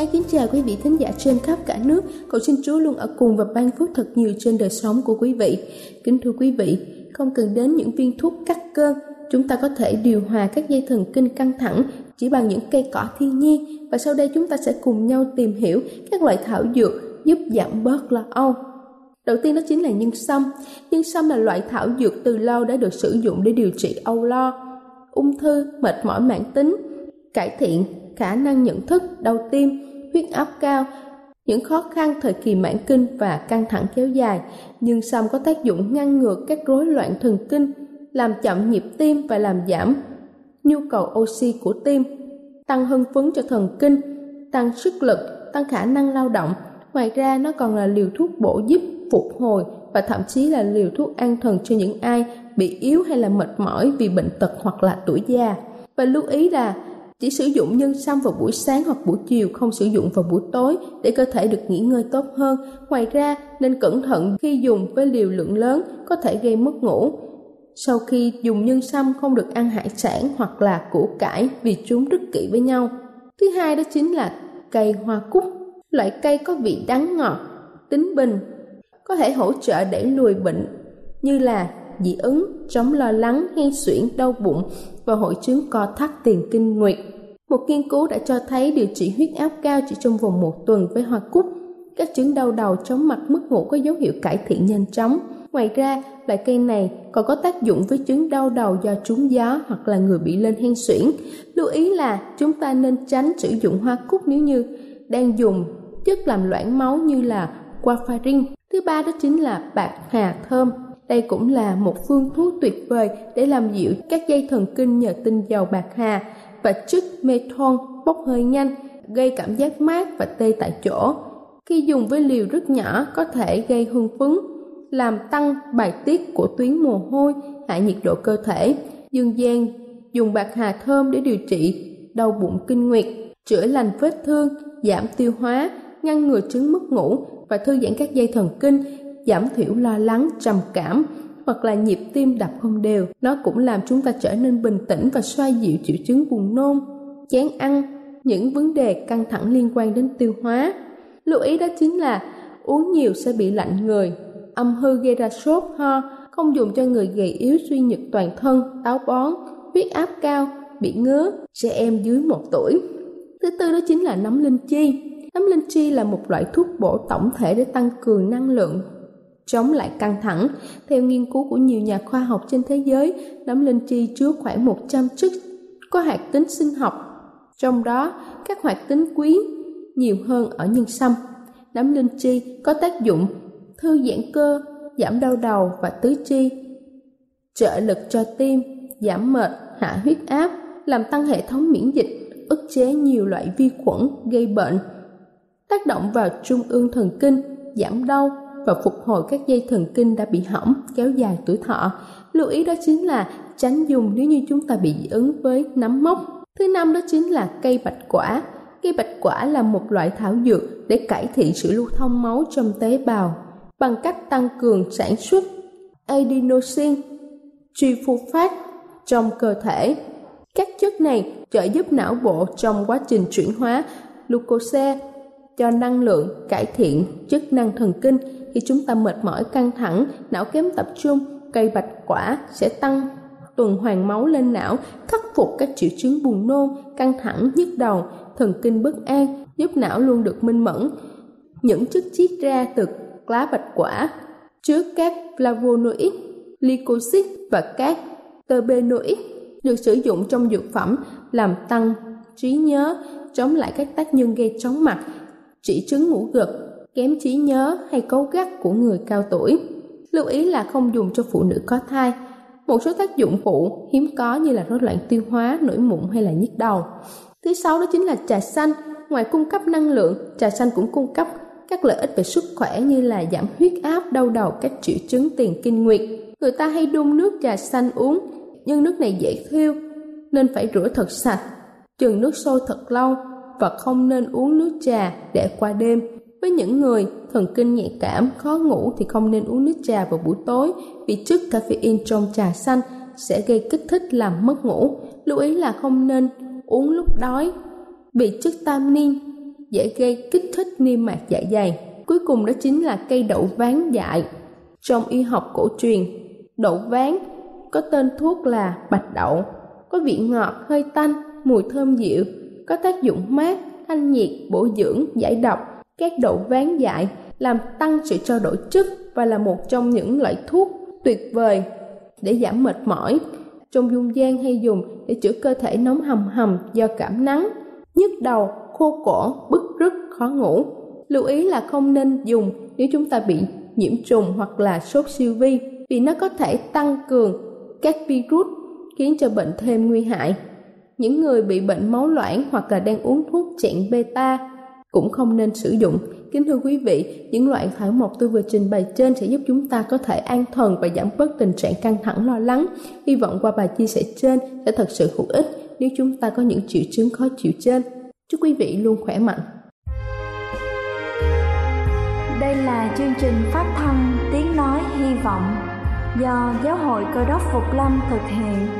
Xin kính chào quý vị thính giả trên khắp cả nước. Cầu xin Chúa luôn ở cùng và ban phước thật nhiều trên đời sống của quý vị. Kính thưa quý vị, không cần đến những viên thuốc cắt cơn, chúng ta có thể điều hòa các dây thần kinh căng thẳng chỉ bằng những cây cỏ thiên nhiên. Và sau đây chúng ta sẽ cùng nhau tìm hiểu các loại thảo dược giúp giảm bớt lo âu. Đầu tiên đó chính là nhân sâm. Nhân sâm là loại thảo dược từ lâu đã được sử dụng để điều trị âu lo, ung thư, mệt mỏi mãn tính, cải thiện khả năng nhận thức, đau tim, huyết áp cao, những khó khăn thời kỳ mãn kinh và căng thẳng kéo dài, nhưng song có tác dụng ngăn ngừa các rối loạn thần kinh, làm chậm nhịp tim và làm giảm nhu cầu oxy của tim, tăng hưng phấn cho thần kinh, tăng sức lực, tăng khả năng lao động. Ngoài ra nó còn là liều thuốc bổ giúp phục hồi và thậm chí là liều thuốc an thần cho những ai bị yếu hay là mệt mỏi vì bệnh tật hoặc là tuổi già. Và lưu ý là chỉ sử dụng nhân sâm vào buổi sáng hoặc buổi chiều, không sử dụng vào buổi tối để cơ thể được nghỉ ngơi tốt hơn. Ngoài ra, nên cẩn thận khi dùng với liều lượng lớn có thể gây mất ngủ. Sau khi dùng nhân sâm không được ăn hải sản hoặc là củ cải vì chúng rất kỵ với nhau. Thứ hai đó chính là cây hoa cúc. Loại cây có vị đắng ngọt, tính bình, có thể hỗ trợ đẩy lùi bệnh như là dị ứng, chống lo lắng, hen suyễn, đau bụng và hội chứng co thắt tiền kinh nguyệt. Một nghiên cứu đã cho thấy điều trị huyết áp cao chỉ trong vòng một tuần với hoa cúc. Các chứng đau đầu, chóng mặt, mất ngủ có dấu hiệu cải thiện nhanh chóng. Ngoài ra, loại cây này còn có tác dụng với chứng đau đầu do trúng gió hoặc là người bị lên hen suyễn. Lưu ý là chúng ta nên tránh sử dụng hoa cúc nếu như đang dùng chất làm loãng máu như là warfarin. Thứ ba đó chính là bạc hà thơm. Đây cũng là một phương thuốc tuyệt vời để làm dịu các dây thần kinh nhờ tinh dầu bạc hà và chất methon bốc hơi nhanh, gây cảm giác mát và tê tại chỗ. Khi dùng với liều rất nhỏ có thể gây hưng phấn, làm tăng bài tiết của tuyến mồ hôi, hạ nhiệt độ cơ thể. Dương gian dùng bạc hà thơm để điều trị đau bụng kinh nguyệt, chữa lành vết thương, giảm tiêu hóa, ngăn ngừa chứng mất ngủ và thư giãn các dây thần kinh, giảm thiểu lo lắng, trầm cảm hoặc là nhịp tim đập không đều. Nó cũng làm chúng ta trở nên bình tĩnh và xoa dịu triệu chứng buồn nôn, chán ăn, những vấn đề căng thẳng liên quan đến tiêu hóa. Lưu ý đó chính là uống nhiều sẽ bị lạnh người, âm hư gây ra sốt, ho, không dùng cho người gầy yếu suy nhược toàn thân, táo bón, huyết áp cao, bị ngứa, trẻ em dưới một tuổi. Thứ tư đó chính là nấm linh chi. Nấm linh chi là một loại thuốc bổ tổng thể để tăng cường năng lượng, chống lại căng thẳng. Theo nghiên cứu của nhiều nhà khoa học trên thế giới, nấm linh chi chứa khoảng 100 chất có hoạt tính sinh học, trong đó các hoạt tính quý nhiều hơn ở nhân sâm. Nấm linh chi có tác dụng thư giãn cơ, giảm đau đầu và tứ chi, trợ lực cho tim, giảm mệt, hạ huyết áp, làm tăng hệ thống miễn dịch, ức chế nhiều loại vi khuẩn gây bệnh, tác động vào trung ương thần kinh, giảm đau, và phục hồi các dây thần kinh đã bị hỏng, kéo dài tuổi thọ. Lưu ý đó chính là tránh dùng nếu như chúng ta bị dị ứng với nấm mốc. Thứ năm đó chính là cây bạch quả. Cây bạch quả là một loại thảo dược để cải thiện sự lưu thông máu trong tế bào bằng cách tăng cường sản xuất adenosine, triphosphate trong cơ thể. Các chất này trợ giúp não bộ trong quá trình chuyển hóa glucose cho năng lượng, cải thiện chức năng thần kinh. Khi chúng ta mệt mỏi căng thẳng, não kém tập trung, cây bạch quả sẽ tăng tuần hoàn máu lên não, khắc phục các triệu chứng buồn nôn, căng thẳng, nhức đầu, thần kinh bất an, giúp não luôn được minh mẫn. Những chất chiết ra từ lá bạch quả chứa các flavonoid, lycosid và các terpenoid được sử dụng trong dược phẩm làm tăng trí nhớ, chống lại các tác nhân gây chóng mặt, chỉ chứng ngủ gật, kém trí nhớ hay cấu gắt của người cao tuổi. Lưu ý là không dùng cho phụ nữ có thai. Một số tác dụng phụ hiếm có như là rối loạn tiêu hóa, nổi mụn hay là nhức đầu. Thứ sáu đó chính là trà xanh. Ngoài cung cấp năng lượng, trà xanh cũng cung cấp các lợi ích về sức khỏe như là giảm huyết áp, đau đầu, các triệu chứng tiền kinh nguyệt. Người ta hay đun nước trà xanh uống, nhưng nước này dễ thiêu nên phải rửa thật sạch, chừng nước sôi thật lâu và không nên uống nước trà để qua đêm. Với những người thần kinh nhạy cảm, khó ngủ thì không nên uống nước trà vào buổi tối vì chất caffeine trong trà xanh sẽ gây kích thích làm mất ngủ. Lưu ý là không nên uống lúc đói vì chất tamin dễ gây kích thích niêm mạc dạ dày. Cuối cùng đó chính là cây đậu ván dại. Trong y học cổ truyền, đậu ván có tên thuốc là bạch đậu, có vị ngọt, hơi tanh, mùi thơm dịu, có tác dụng mát, thanh nhiệt, bổ dưỡng, giải độc. Các đậu ván dại làm tăng sự trao đổi chất và là một trong những loại thuốc tuyệt vời để giảm mệt mỏi. Trong dung gian hay dùng để chữa cơ thể nóng hầm hầm do cảm nắng, nhức đầu, khô cổ, bức rứt, khó ngủ. Lưu ý là không nên dùng nếu chúng ta bị nhiễm trùng hoặc là sốt siêu vi vì nó có thể tăng cường các virus khiến cho bệnh thêm nguy hại. Những người bị bệnh máu loãng hoặc là đang uống thuốc chặn beta cũng không nên sử dụng. Kính thưa quý vị, những loại thảo mộc tôi vừa trình bày trên sẽ giúp chúng ta có thể an thần và giảm bớt tình trạng căng thẳng lo lắng. Hy vọng qua bài chia sẻ trên sẽ thật sự hữu ích nếu chúng ta có những triệu chứng khó chịu trên. Chúc quý vị luôn khỏe mạnh. Đây là chương trình phát thanh Tiếng Nói Hy Vọng do Giáo hội Cơ đốc Phục Lâm thực hiện.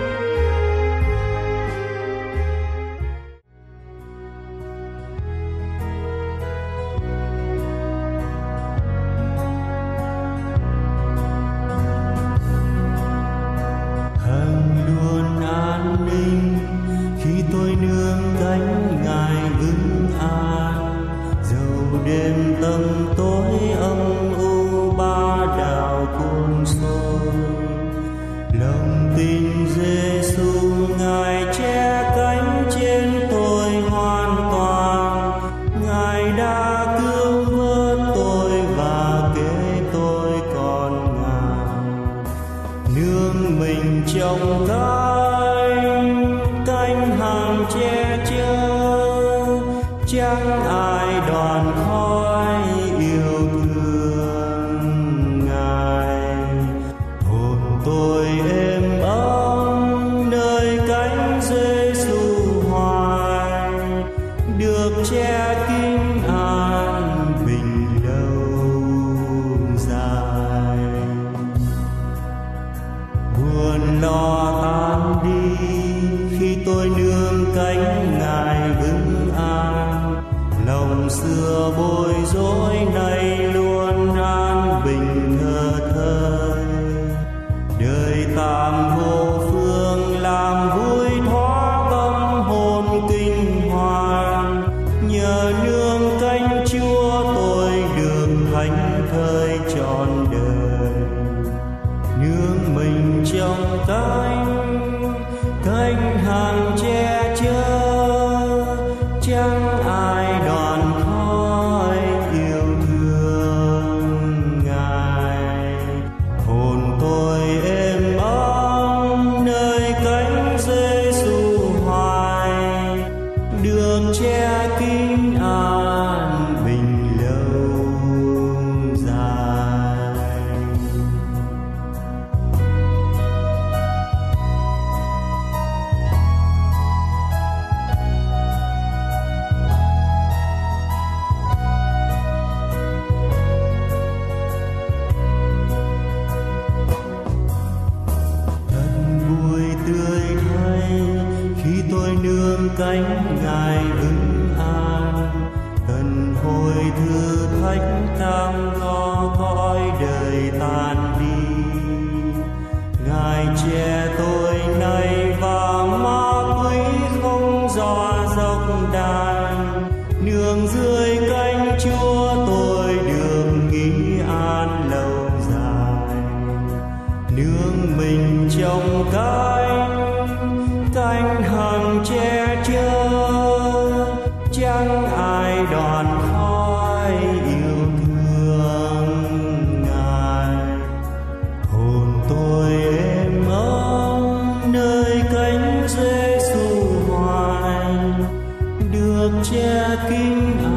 Che kín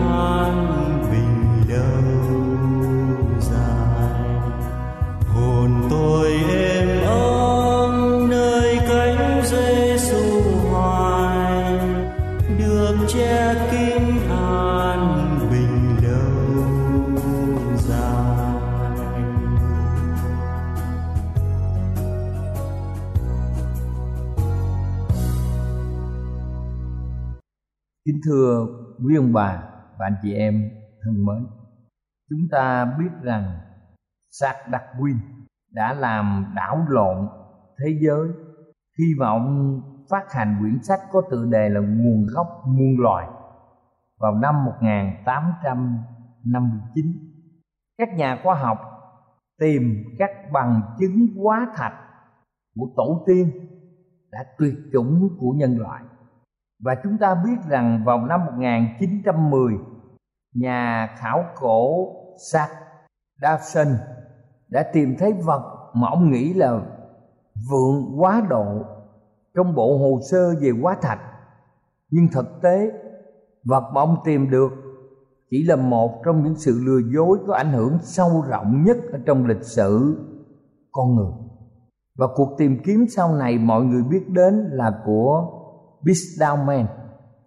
thưa quý ông bà và anh chị em thân mến, chúng ta biết rằng Sạc Đặc Quyên đã làm đảo lộn thế giới khi mà ông phát hành quyển sách có tựa đề là Nguồn gốc muôn loài vào năm 1859. Các nhà khoa học tìm các bằng chứng hóa thạch của tổ tiên đã tuyệt chủng của nhân loại và chúng ta biết rằng vào năm 1910 nhà khảo cổ Sạc Dawson đã tìm thấy vật mà ông nghĩ là vượng quá độ trong bộ hồ sơ về quá thạch. Nhưng thực tế, vật mà ông tìm được chỉ là một trong những sự lừa dối có ảnh hưởng sâu rộng nhất ở trong lịch sử con người. Và cuộc tìm kiếm sau này mọi người biết đến là của Bisdauman.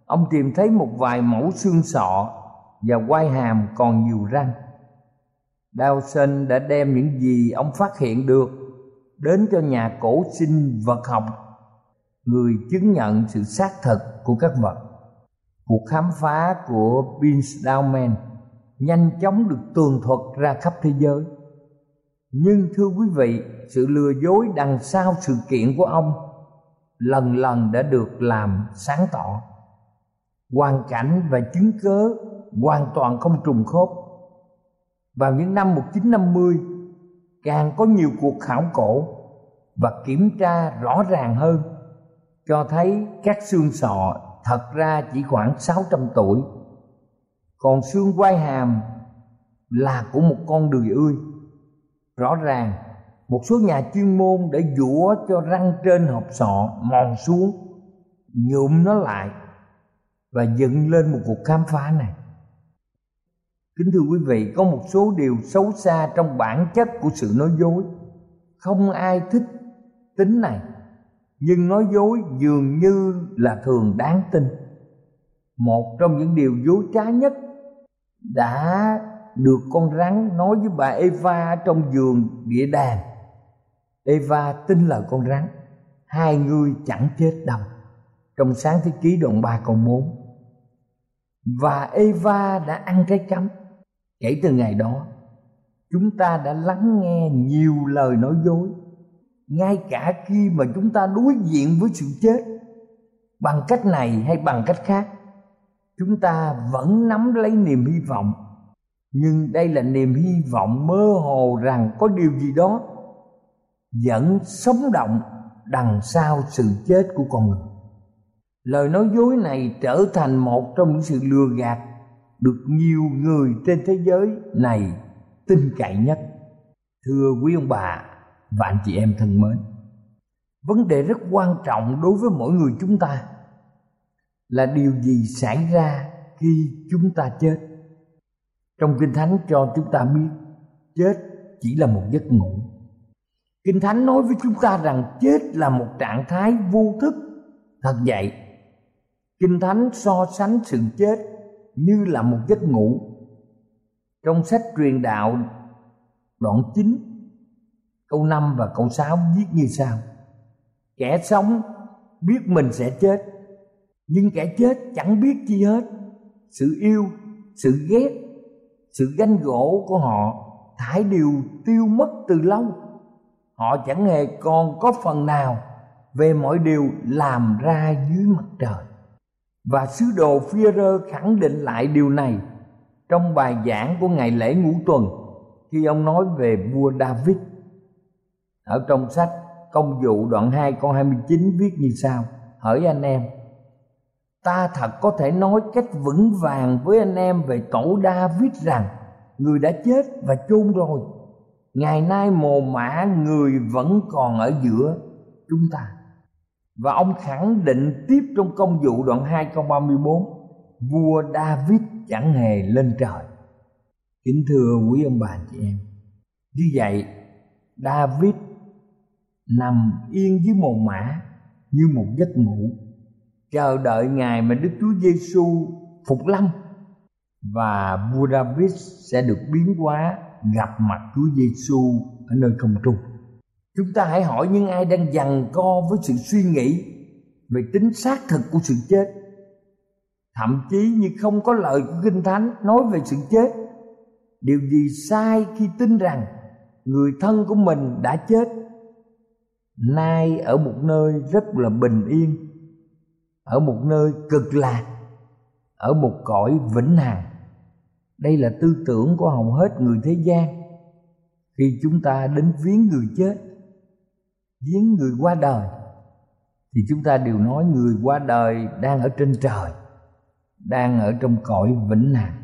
Ông tìm thấy một vài mẫu xương sọ và quai hàm còn nhiều răng. Dawson đã đem những gì ông phát hiện được đến cho nhà cổ sinh vật học, người chứng nhận sự xác thực của các vật. Cuộc khám phá của Bisdauman nhanh chóng được tường thuật ra khắp thế giới. Nhưng thưa quý vị, sự lừa dối đằng sau sự kiện của ông lần lần đã được làm sáng tỏ. Hoàn cảnh và chứng cớ hoàn toàn không trùng khớp. Vào những năm 1950 càng có nhiều cuộc khảo cổ và kiểm tra rõ ràng hơn, cho thấy các xương sọ thật ra chỉ khoảng 600 tuổi. Còn xương quai hàm là của một con đười ươi. Rõ ràng một số nhà chuyên môn để dũa cho răng trên hộp sọ mòn xuống, nhuộm nó lại và dựng lên một cuộc khám phá này. Kính thưa quý vị, có một số điều xấu xa trong bản chất của sự nói dối. Không ai thích tính này, nhưng nói dối dường như là thường đáng tin. Một trong những điều dối trá nhất đã được con rắn nói với bà Eva trong giường địa đàng. Eva tin lời con rắn. Hai người chẳng chết đâu Trong sáng thế ký đoạn 3 câu 4 Và Eva đã ăn trái cấm. Kể từ ngày đó, Chúng ta đã lắng nghe nhiều lời nói dối. Ngay cả khi mà chúng ta đối diện với sự chết, Bằng cách này hay bằng cách khác, Chúng ta vẫn nắm lấy niềm hy vọng. Nhưng đây là niềm hy vọng mơ hồ rằng có điều gì đó vẫn sống động đằng sau sự chết của con người. Lời nói dối này trở thành một trong những sự lừa gạt được nhiều người trên thế giới này tin cậy nhất. Thưa quý ông bà và anh chị em thân mến, vấn đề rất quan trọng đối với mỗi người chúng ta là điều gì xảy ra khi chúng ta chết. Trong kinh thánh cho chúng ta biết, chết chỉ là một giấc ngủ. Kinh Thánh nói với chúng ta rằng chết là một trạng thái vô thức. Thật vậy, Kinh Thánh so sánh sự chết như là một giấc ngủ. Trong sách truyền đạo đoạn 9 câu 5 và câu 6 viết như sau. Kẻ sống biết mình sẽ chết nhưng kẻ chết chẳng biết chi hết sự yêu sự ghét sự ganh gỗ của họ thải đều tiêu mất từ lâu họ chẳng hề còn có phần nào về mọi điều làm ra dưới mặt trời. Và sứ đồ Führer khẳng định lại điều này trong bài giảng của ngày lễ ngũ tuần khi ông nói về vua David. Ở trong sách công vụ đoạn 2 câu 29 viết như sau. Hỡi anh em, ta thật có thể nói cách vững vàng với anh em về tổ David rằng người đã chết và chôn rồi ngày nay mồ mã người vẫn còn ở giữa chúng ta. Và ông khẳng định tiếp trong công vụ đoạn 2 câu 34 vua David chẳng hề lên trời. Kính thưa quý ông bà chị em, như vậy David nằm yên dưới mồ mã như một giấc ngủ, chờ đợi ngày mà Đức Chúa Giêsu phục lâm và vua David sẽ được biến hóa gặp mặt Chúa Giêsu ở nơi không trung. Chúng ta hãy hỏi những ai đang giằng co với sự suy nghĩ về tính xác thực của sự chết. Thậm chí như không có lời của Kinh Thánh nói về sự chết. Điều gì sai khi tin rằng người thân của mình đã chết nay ở một nơi rất là bình yên, ở một nơi cực lạc, ở một cõi vĩnh hằng đây là tư tưởng của hầu hết người thế gian. Khi chúng ta đến viếng người chết, viếng người qua đời, thì chúng ta đều nói người qua đời đang ở trên trời, đang ở trong cõi vĩnh hằng.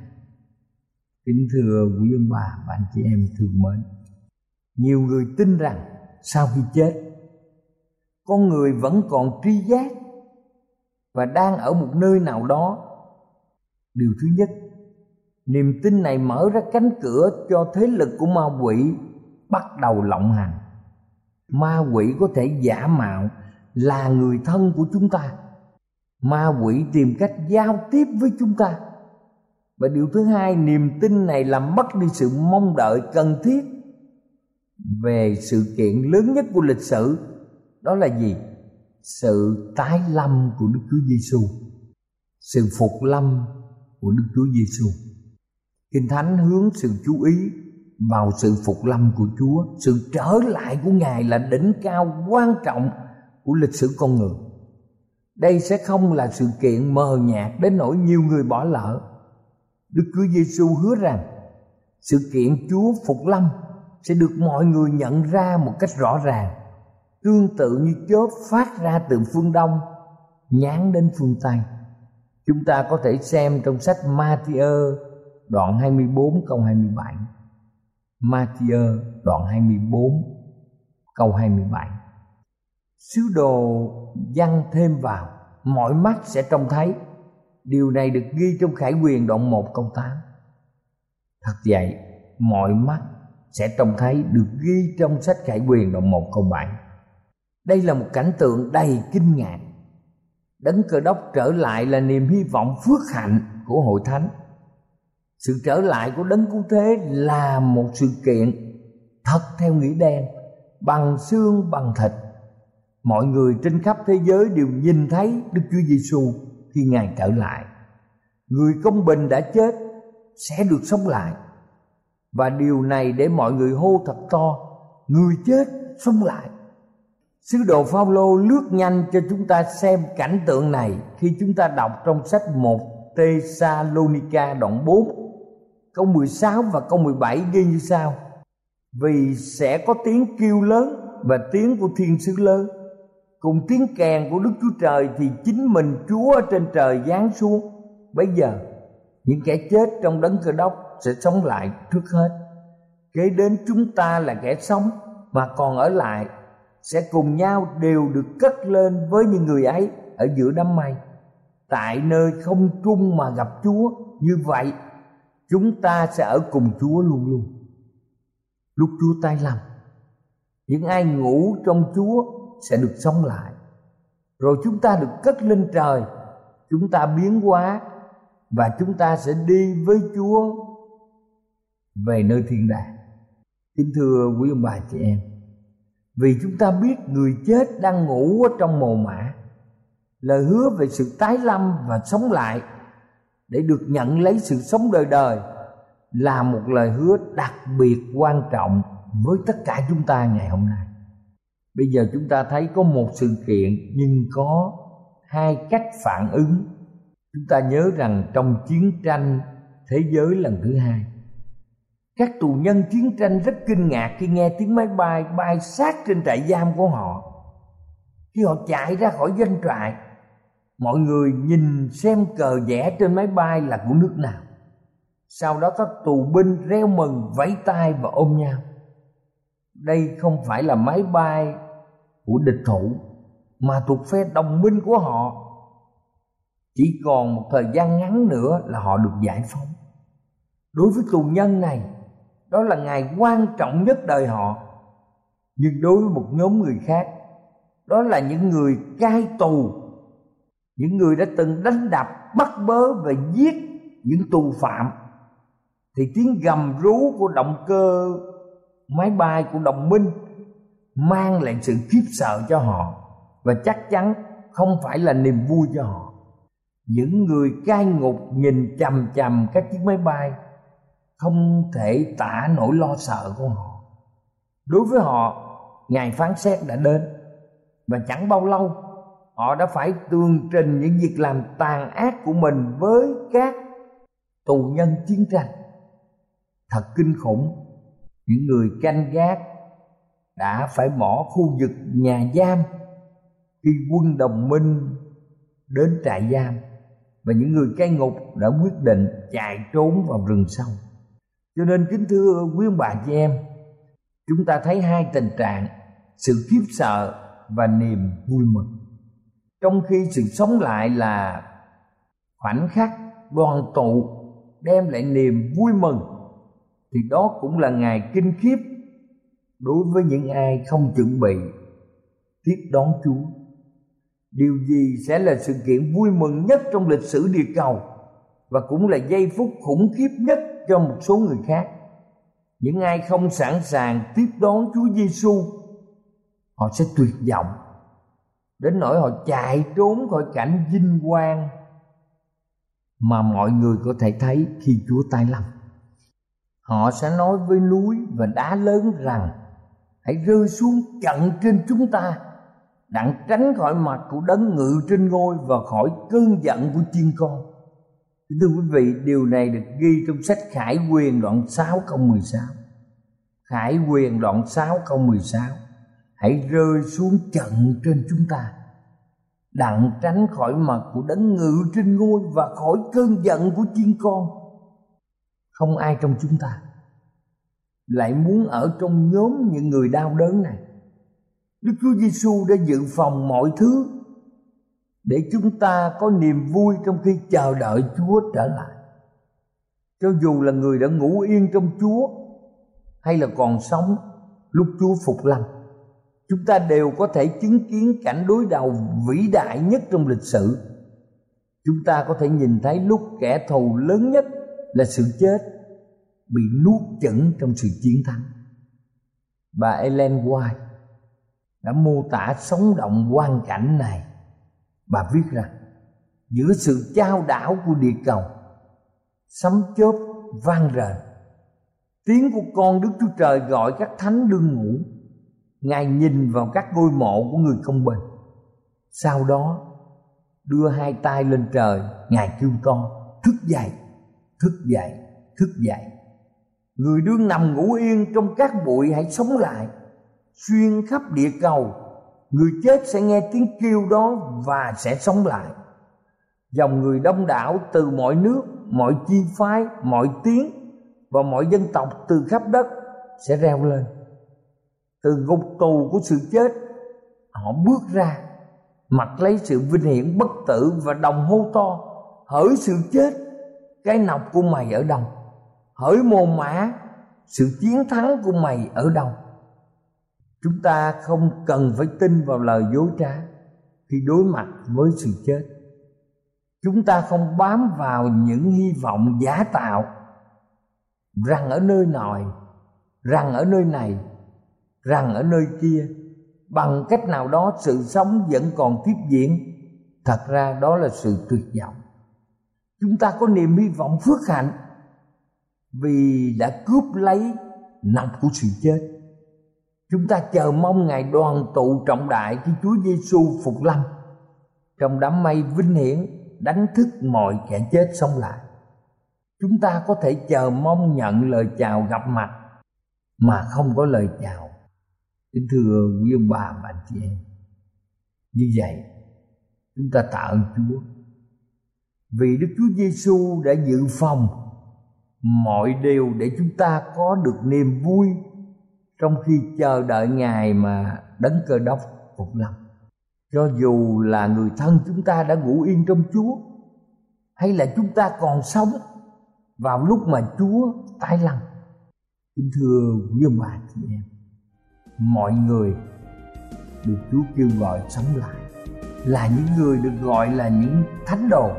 Kính thưa quý ông bà và anh chị em thương mến, nhiều người tin rằng sau khi chết, con người vẫn còn tri giác và đang ở một nơi nào đó. Điều thứ nhất niềm tin này mở ra cánh cửa cho thế lực của ma quỷ bắt đầu lộng hành. Ma quỷ có thể giả mạo là người thân của chúng ta. Ma quỷ tìm cách giao tiếp với chúng ta. Và điều thứ hai niềm tin này làm mất đi sự mong đợi cần thiết về sự kiện lớn nhất của lịch sử. Đó là gì? Sự tái lâm của Đức Chúa Giêsu, sự phục lâm của Đức Chúa Giêsu. Kinh Thánh hướng sự chú ý vào sự phục lâm của Chúa, sự trở lại của Ngài là đỉnh cao quan trọng của lịch sử con người. Đây sẽ không là sự kiện mờ nhạt đến nỗi nhiều người bỏ lỡ. Đức Chúa Giêsu hứa rằng sự kiện Chúa phục lâm sẽ được mọi người nhận ra một cách rõ ràng tương tự như chớp phát ra từ phương đông nhán đến phương tây chúng ta có thể xem trong sách Matthew đoạn 24 câu 27 Matthew, đoạn 24 câu 27 Sứ đồ dăng thêm vào, Mọi mắt sẽ trông thấy. Điều này được ghi trong Khải quyền đoạn 1 câu 8 Thật vậy, Mọi mắt sẽ trông thấy Được ghi trong sách Khải quyền đoạn 1 câu 7 đây là một cảnh tượng đầy kinh ngạc. Đấng cơ đốc trở lại là niềm hy vọng phước hạnh của hội thánh sự trở lại của đấng cứu thế là một sự kiện thật theo nghĩa đen, bằng xương, bằng thịt. Mọi người trên khắp thế giới đều nhìn thấy đức chúa giêsu khi ngài trở lại. Người công bình đã chết, sẽ được sống lại. Và điều này để mọi người hô thật to, người chết, sống lại. Sứ đồ Phaolô lướt nhanh cho chúng ta xem cảnh tượng này khi chúng ta đọc trong sách 1 ca đoạn 4 câu 16 và câu 17 ghi như sau. Vì sẽ có tiếng kêu lớn và tiếng của thiên sứ lớn. Cùng tiếng kèn của Đức Chúa Trời thì chính mình Chúa ở trên trời giáng xuống. Bây giờ, những kẻ chết trong đấng cơ đốc sẽ sống lại trước hết. Kế đến chúng ta là kẻ sống mà còn ở lại, sẽ cùng nhau đều được cất lên với những người ấy ở giữa đám mây. Tại nơi không trung mà gặp Chúa, như vậy chúng ta sẽ ở cùng Chúa luôn luôn. Lúc Chúa tay lầm những ai ngủ trong Chúa sẽ được sống lại. Rồi chúng ta được cất lên trời, chúng ta biến hóa và chúng ta sẽ đi với Chúa về nơi thiên đàng. Kính thưa quý ông bà chị em, vì chúng ta biết người chết đang ngủ ở trong mồ mả, lời hứa về sự tái lâm và sống lại để được nhận lấy sự sống đời đời là một lời hứa đặc biệt quan trọng với tất cả chúng ta ngày hôm nay. Bây giờ chúng ta thấy có một sự kiện nhưng có hai cách phản ứng. Chúng ta nhớ rằng trong chiến tranh thế giới lần thứ hai, các tù nhân chiến tranh rất kinh ngạc khi nghe tiếng máy bay bay sát trên trại giam của họ, khi họ chạy ra khỏi doanh trại mọi người nhìn xem cờ vẽ trên máy bay là của nước nào. Sau đó các tù binh reo mừng, vẫy tay và ôm nhau. Đây không phải là máy bay của địch thủ, mà thuộc phe đồng minh của họ. Chỉ còn một thời gian ngắn nữa là họ được giải phóng. Đối với tù nhân này, đó là ngày quan trọng nhất đời họ. Nhưng đối với một nhóm người khác, đó là những người cai tù những người đã từng đánh đập, bắt bớ và giết những tù phạm, thì tiếng gầm rú của động cơ, máy bay của đồng minh mang lại sự khiếp sợ cho họ. Và chắc chắn không phải là niềm vui cho họ. Những người cai ngục nhìn chằm chằm các chiếc máy bay không thể tả nỗi lo sợ của họ. Đối với họ, ngày phán xét đã đến, và chẳng bao lâu họ đã phải tường trình những việc làm tàn ác của mình với các tù nhân chiến tranh. Thật kinh khủng, những người canh gác đã phải bỏ khu vực nhà giam khi quân đồng minh đến trại giam và những người cai ngục đã quyết định chạy trốn vào rừng sâu. Cho nên, kính thưa quý ông bà chị em, chúng ta thấy hai tình trạng, sự khiếp sợ và niềm vui mừng trong khi sự sống lại là khoảnh khắc đoàn tụ đem lại niềm vui mừng thì đó cũng là ngày kinh khiếp đối với những ai không chuẩn bị tiếp đón Chúa. Điều gì sẽ là sự kiện vui mừng nhất trong lịch sử địa cầu và cũng là giây phút khủng khiếp nhất cho một số người khác. Những ai không sẵn sàng tiếp đón Chúa Giêsu, họ sẽ tuyệt vọng đến nỗi họ chạy trốn khỏi cảnh vinh quang mà mọi người có thể thấy khi Chúa tay lâm. Họ sẽ nói với núi và đá lớn rằng hãy rơi xuống chặn trên chúng ta đặng tránh khỏi mặt của đấng ngự trên ngôi và khỏi cơn giận của chiên con. Thưa quý vị, điều này được ghi trong sách Khải Quyền đoạn 6 câu 16. Khải Quyền đoạn 6 câu 16. Hãy rơi xuống trận trên chúng ta. Đặng tránh khỏi mặt của đấng ngự trên ngôi và khỏi cơn giận của chiên con. Không ai trong chúng ta lại muốn ở trong nhóm những người đau đớn này. Đức Chúa Giêsu đã dự phòng mọi thứ để chúng ta có niềm vui trong khi chờ đợi Chúa trở lại. Cho dù là người đã ngủ yên trong Chúa hay là còn sống lúc Chúa phục lâm, chúng ta đều có thể chứng kiến cảnh đối đầu vĩ đại nhất trong lịch sử. Chúng ta có thể nhìn thấy lúc kẻ thù lớn nhất là sự chết bị nuốt chửng trong sự chiến thắng. Bà Ellen White đã mô tả sống động quan cảnh này. Bà viết rằng giữa sự trao đảo của địa cầu, sấm chớp vang rền, tiếng của con Đức Chúa Trời gọi các thánh đương ngủ. Ngài nhìn vào các ngôi mộ của người công bình. Sau đó đưa hai tay lên trời, Ngài kêu to, thức dậy, thức dậy, thức dậy. Người đương nằm ngủ yên trong các bụi hãy sống lại. Xuyên khắp địa cầu người chết sẽ nghe tiếng kêu đó và sẽ sống lại. Dòng người đông đảo từ mọi nước mọi chi phái mọi tiếng và mọi dân tộc từ khắp đất sẽ reo lên từ ngục tù của sự chết, họ bước ra, mặc lấy sự vinh hiển bất tử và đồng hô to, hỡi sự chết, cái nọc của mày ở đâu? Hỡi mồ mã, sự chiến thắng của mày ở đâu? Chúng ta không cần phải tin vào lời dối trá khi đối mặt với sự chết. Chúng ta không bám vào những hy vọng giả tạo rằng ở nơi nòi, rằng ở nơi này rằng ở nơi kia, bằng cách nào đó sự sống vẫn còn tiếp diễn, thật ra đó là sự tuyệt vọng. Chúng ta có niềm hy vọng phước hạnh vì đã cướp lấy năm của sự chết. Chúng ta chờ mong ngày đoàn tụ trọng đại khi Chúa Giêsu phục lâm. Trong đám mây vinh hiển, đánh thức mọi kẻ chết sống lại. Chúng ta có thể chờ mong nhận lời chào gặp mặt mà không có lời chào kính thưa quý ông bà và anh chị em. Như vậy, chúng ta tạ ơn Chúa. Vì Đức Chúa Giêsu đã dự phòng mọi điều để chúng ta có được niềm vui trong khi chờ đợi ngày mà đấng cơ đốc phục lâm. Cho dù là người thân chúng ta đã ngủ yên trong Chúa, hay là chúng ta còn sống vào lúc mà Chúa tái lăng. kính thưa quý ông bà chị em mọi người được Chúa kêu gọi sống lại. Là những người được gọi là những thánh đồ,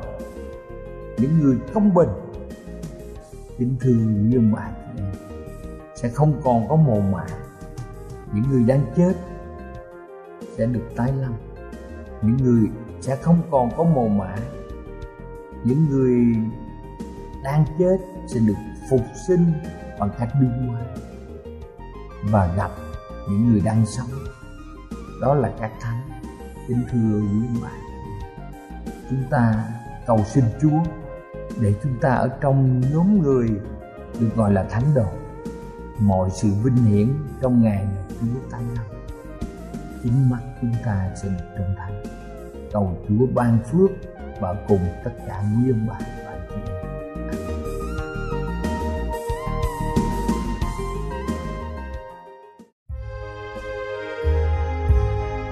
những người công bình. Kính thương như bạn sẽ không còn có mồ mả. Những người đang chết sẽ được tái lâm. Những người sẽ không còn có mồ mả. Những người đang chết sẽ được phục sinh bằng cách bi qua và gặp những người đang sống. Đó là các thánh kính thưa quý ông bà chúng ta cầu xin chúa để chúng ta ở trong nhóm người được gọi là thánh đồ. Mọi sự vinh hiển trong ngày Chúa tái lâm chính mắt chúng ta sẽ được trông thấy cầu Chúa ban phước và cùng tất cả quý ông bà